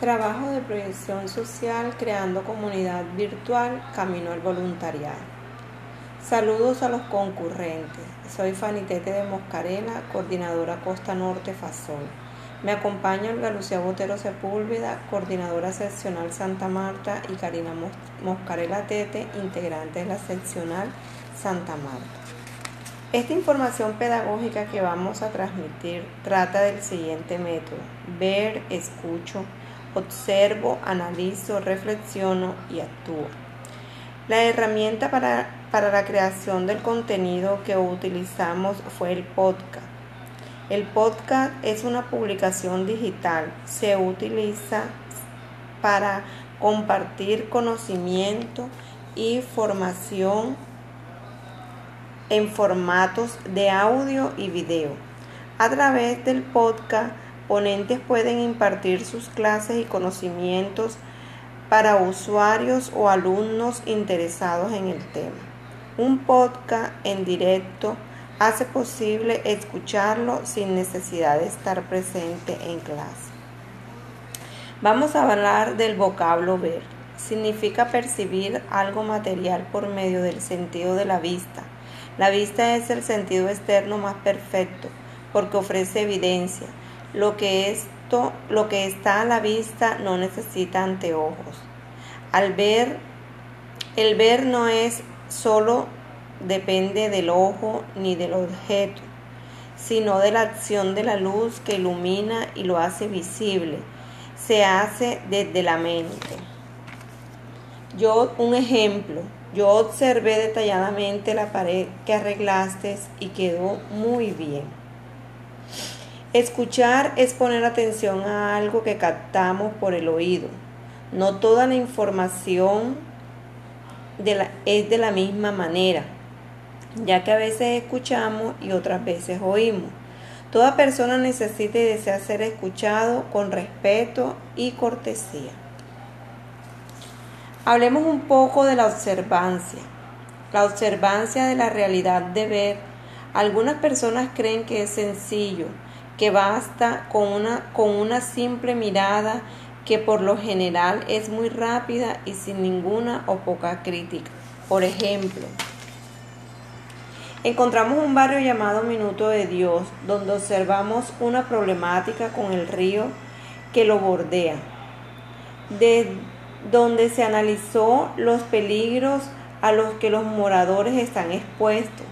Trabajo de proyección social creando comunidad virtual camino al voluntariado. Saludos a los concurrentes. Soy Fanitete de Moscarela, coordinadora Costa Norte Fasol. Me acompaña Olga Lucía Botero Sepúlveda, coordinadora seccional Santa Marta, y Karina Moscarela Tete, integrante de la seccional Santa Marta. Esta información pedagógica que vamos a transmitir trata del siguiente método. Ver, escucho, observo, analizo, reflexiono y actúo. La herramienta para, para, la creación del contenido que utilizamos fue el podcast. El podcast es una publicación digital. Se utiliza para compartir conocimiento y formación en formatos de audio y video. A través del podcast, ponentes pueden impartir sus clases y conocimientos para usuarios o alumnos interesados en el tema. Un podcast en directo hace posible escucharlo sin necesidad de estar presente en clase. Vamos a hablar del vocablo ver. Significa percibir algo material por medio del sentido de la vista la vista es el sentido externo más perfecto porque ofrece evidencia. Lo que, esto, lo que está a la vista no necesita anteojos. Al ver, el ver no es solo depende del ojo ni del objeto, sino de la acción de la luz que ilumina y lo hace visible. Se hace desde la mente. Yo, un ejemplo, yo observé detalladamente la pared que arreglaste y quedó muy bien. Escuchar es poner atención a algo que captamos por el oído. No toda la información es de la misma manera, ya que a veces escuchamos y otras veces oímos. Toda persona necesita y desea ser escuchado con respeto y cortesía. Hablemos un poco de la observancia. La observancia de la realidad de ver. Algunas personas creen que es sencillo, basta con una, con una simple mirada que por lo general es muy rápida y sin ninguna o poca crítica. Por ejemplo, encontramos un barrio llamado Minuto de Dios, donde observamos una problemática con el río que lo bordea. De, donde se analizó los peligros a los que los moradores están expuestos,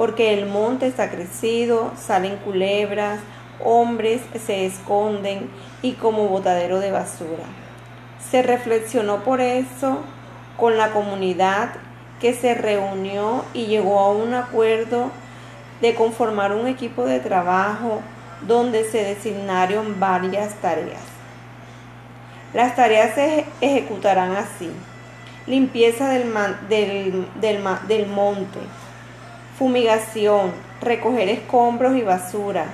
porque el monte está crecido, salen culebras, hombres se esconden y como botadero de basura. Se reflexionó por eso con la comunidad que se reunió y llegó a un acuerdo de conformar un equipo de trabajo donde se designaron varias tareas. Las tareas se ejecutarán así. Limpieza del, del, monte, fumigación, recoger escombros y basura,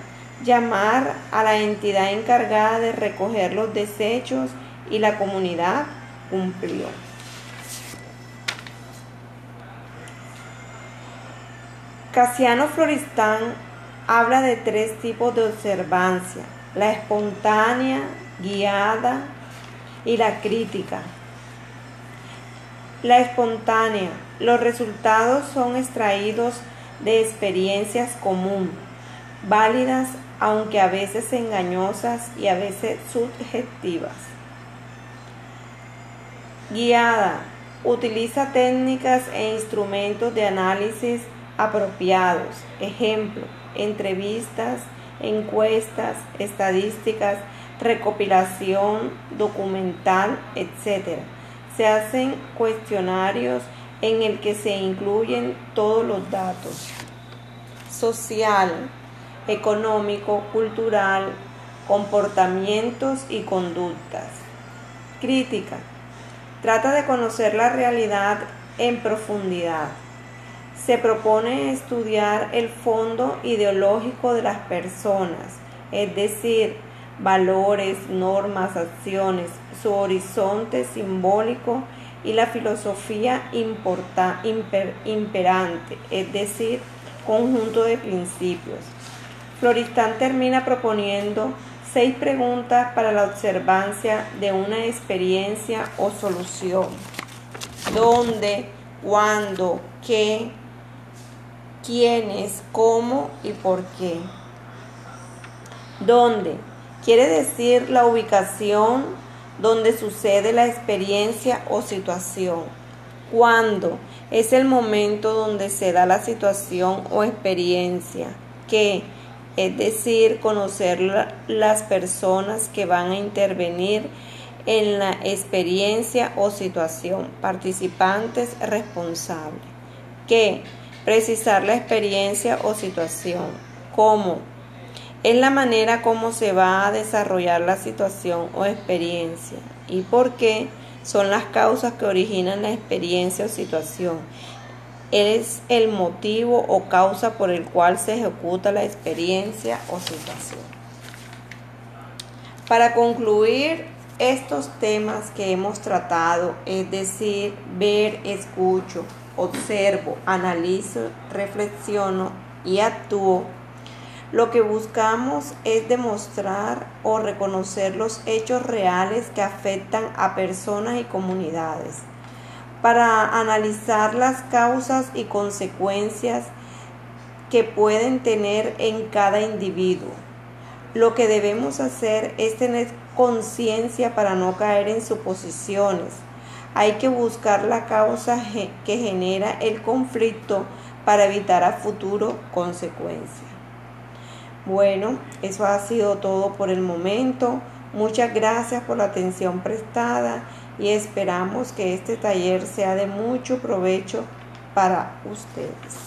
llamar a la entidad encargada de recoger los desechos y la comunidad cumplió. Casiano Floristán habla de tres tipos de observancia, la espontánea, guiada y la crítica. La espontánea. Los resultados son extraídos de experiencias comunes, válidas aunque a veces engañosas y a veces subjetivas. Guiada. Utiliza técnicas e instrumentos de análisis apropiados. Ejemplo, entrevistas, encuestas, estadísticas, recopilación documental, etc. Se hacen cuestionarios en el que se incluyen todos los datos social, económico, cultural, comportamientos y conductas. Crítica. Trata de conocer la realidad en profundidad. Se propone estudiar el fondo ideológico de las personas, es decir, valores, normas, acciones, su horizonte simbólico y la filosofía imperante, es decir, conjunto de principios. Floristán termina proponiendo Seis preguntas para la observancia de una experiencia o solución. ¿Dónde? ¿Cuándo? ¿Qué? ¿Quiénes? ¿Cómo? ¿Y por qué? ¿Dónde? Quiere decir la ubicación donde sucede la experiencia o situación. ¿Cuándo? Es el momento donde se da la situación o experiencia. ¿Qué? Es decir, conocer las personas que van a intervenir en la experiencia o situación, participantes responsables. ¿Qué? Precisar la experiencia o situación. ¿Cómo? Es la manera como se va a desarrollar la situación o experiencia y por qué son las causas que originan la experiencia o situación. Es el motivo o causa por el cual se ejecuta la experiencia o situación. Para concluir estos temas que hemos tratado, es decir, ver, escucho, observo, analizo, reflexiono y actúo, lo que buscamos es demostrar o reconocer los hechos reales que afectan a personas y comunidades para analizar las causas y consecuencias que pueden tener en cada individuo. Lo que debemos hacer es tener conciencia para no caer en suposiciones. Hay que buscar la causa que genera el conflicto para evitar a futuro consecuencias. Bueno, eso ha sido todo por el momento. Muchas gracias por la atención prestada y esperamos que este taller sea de mucho provecho para ustedes.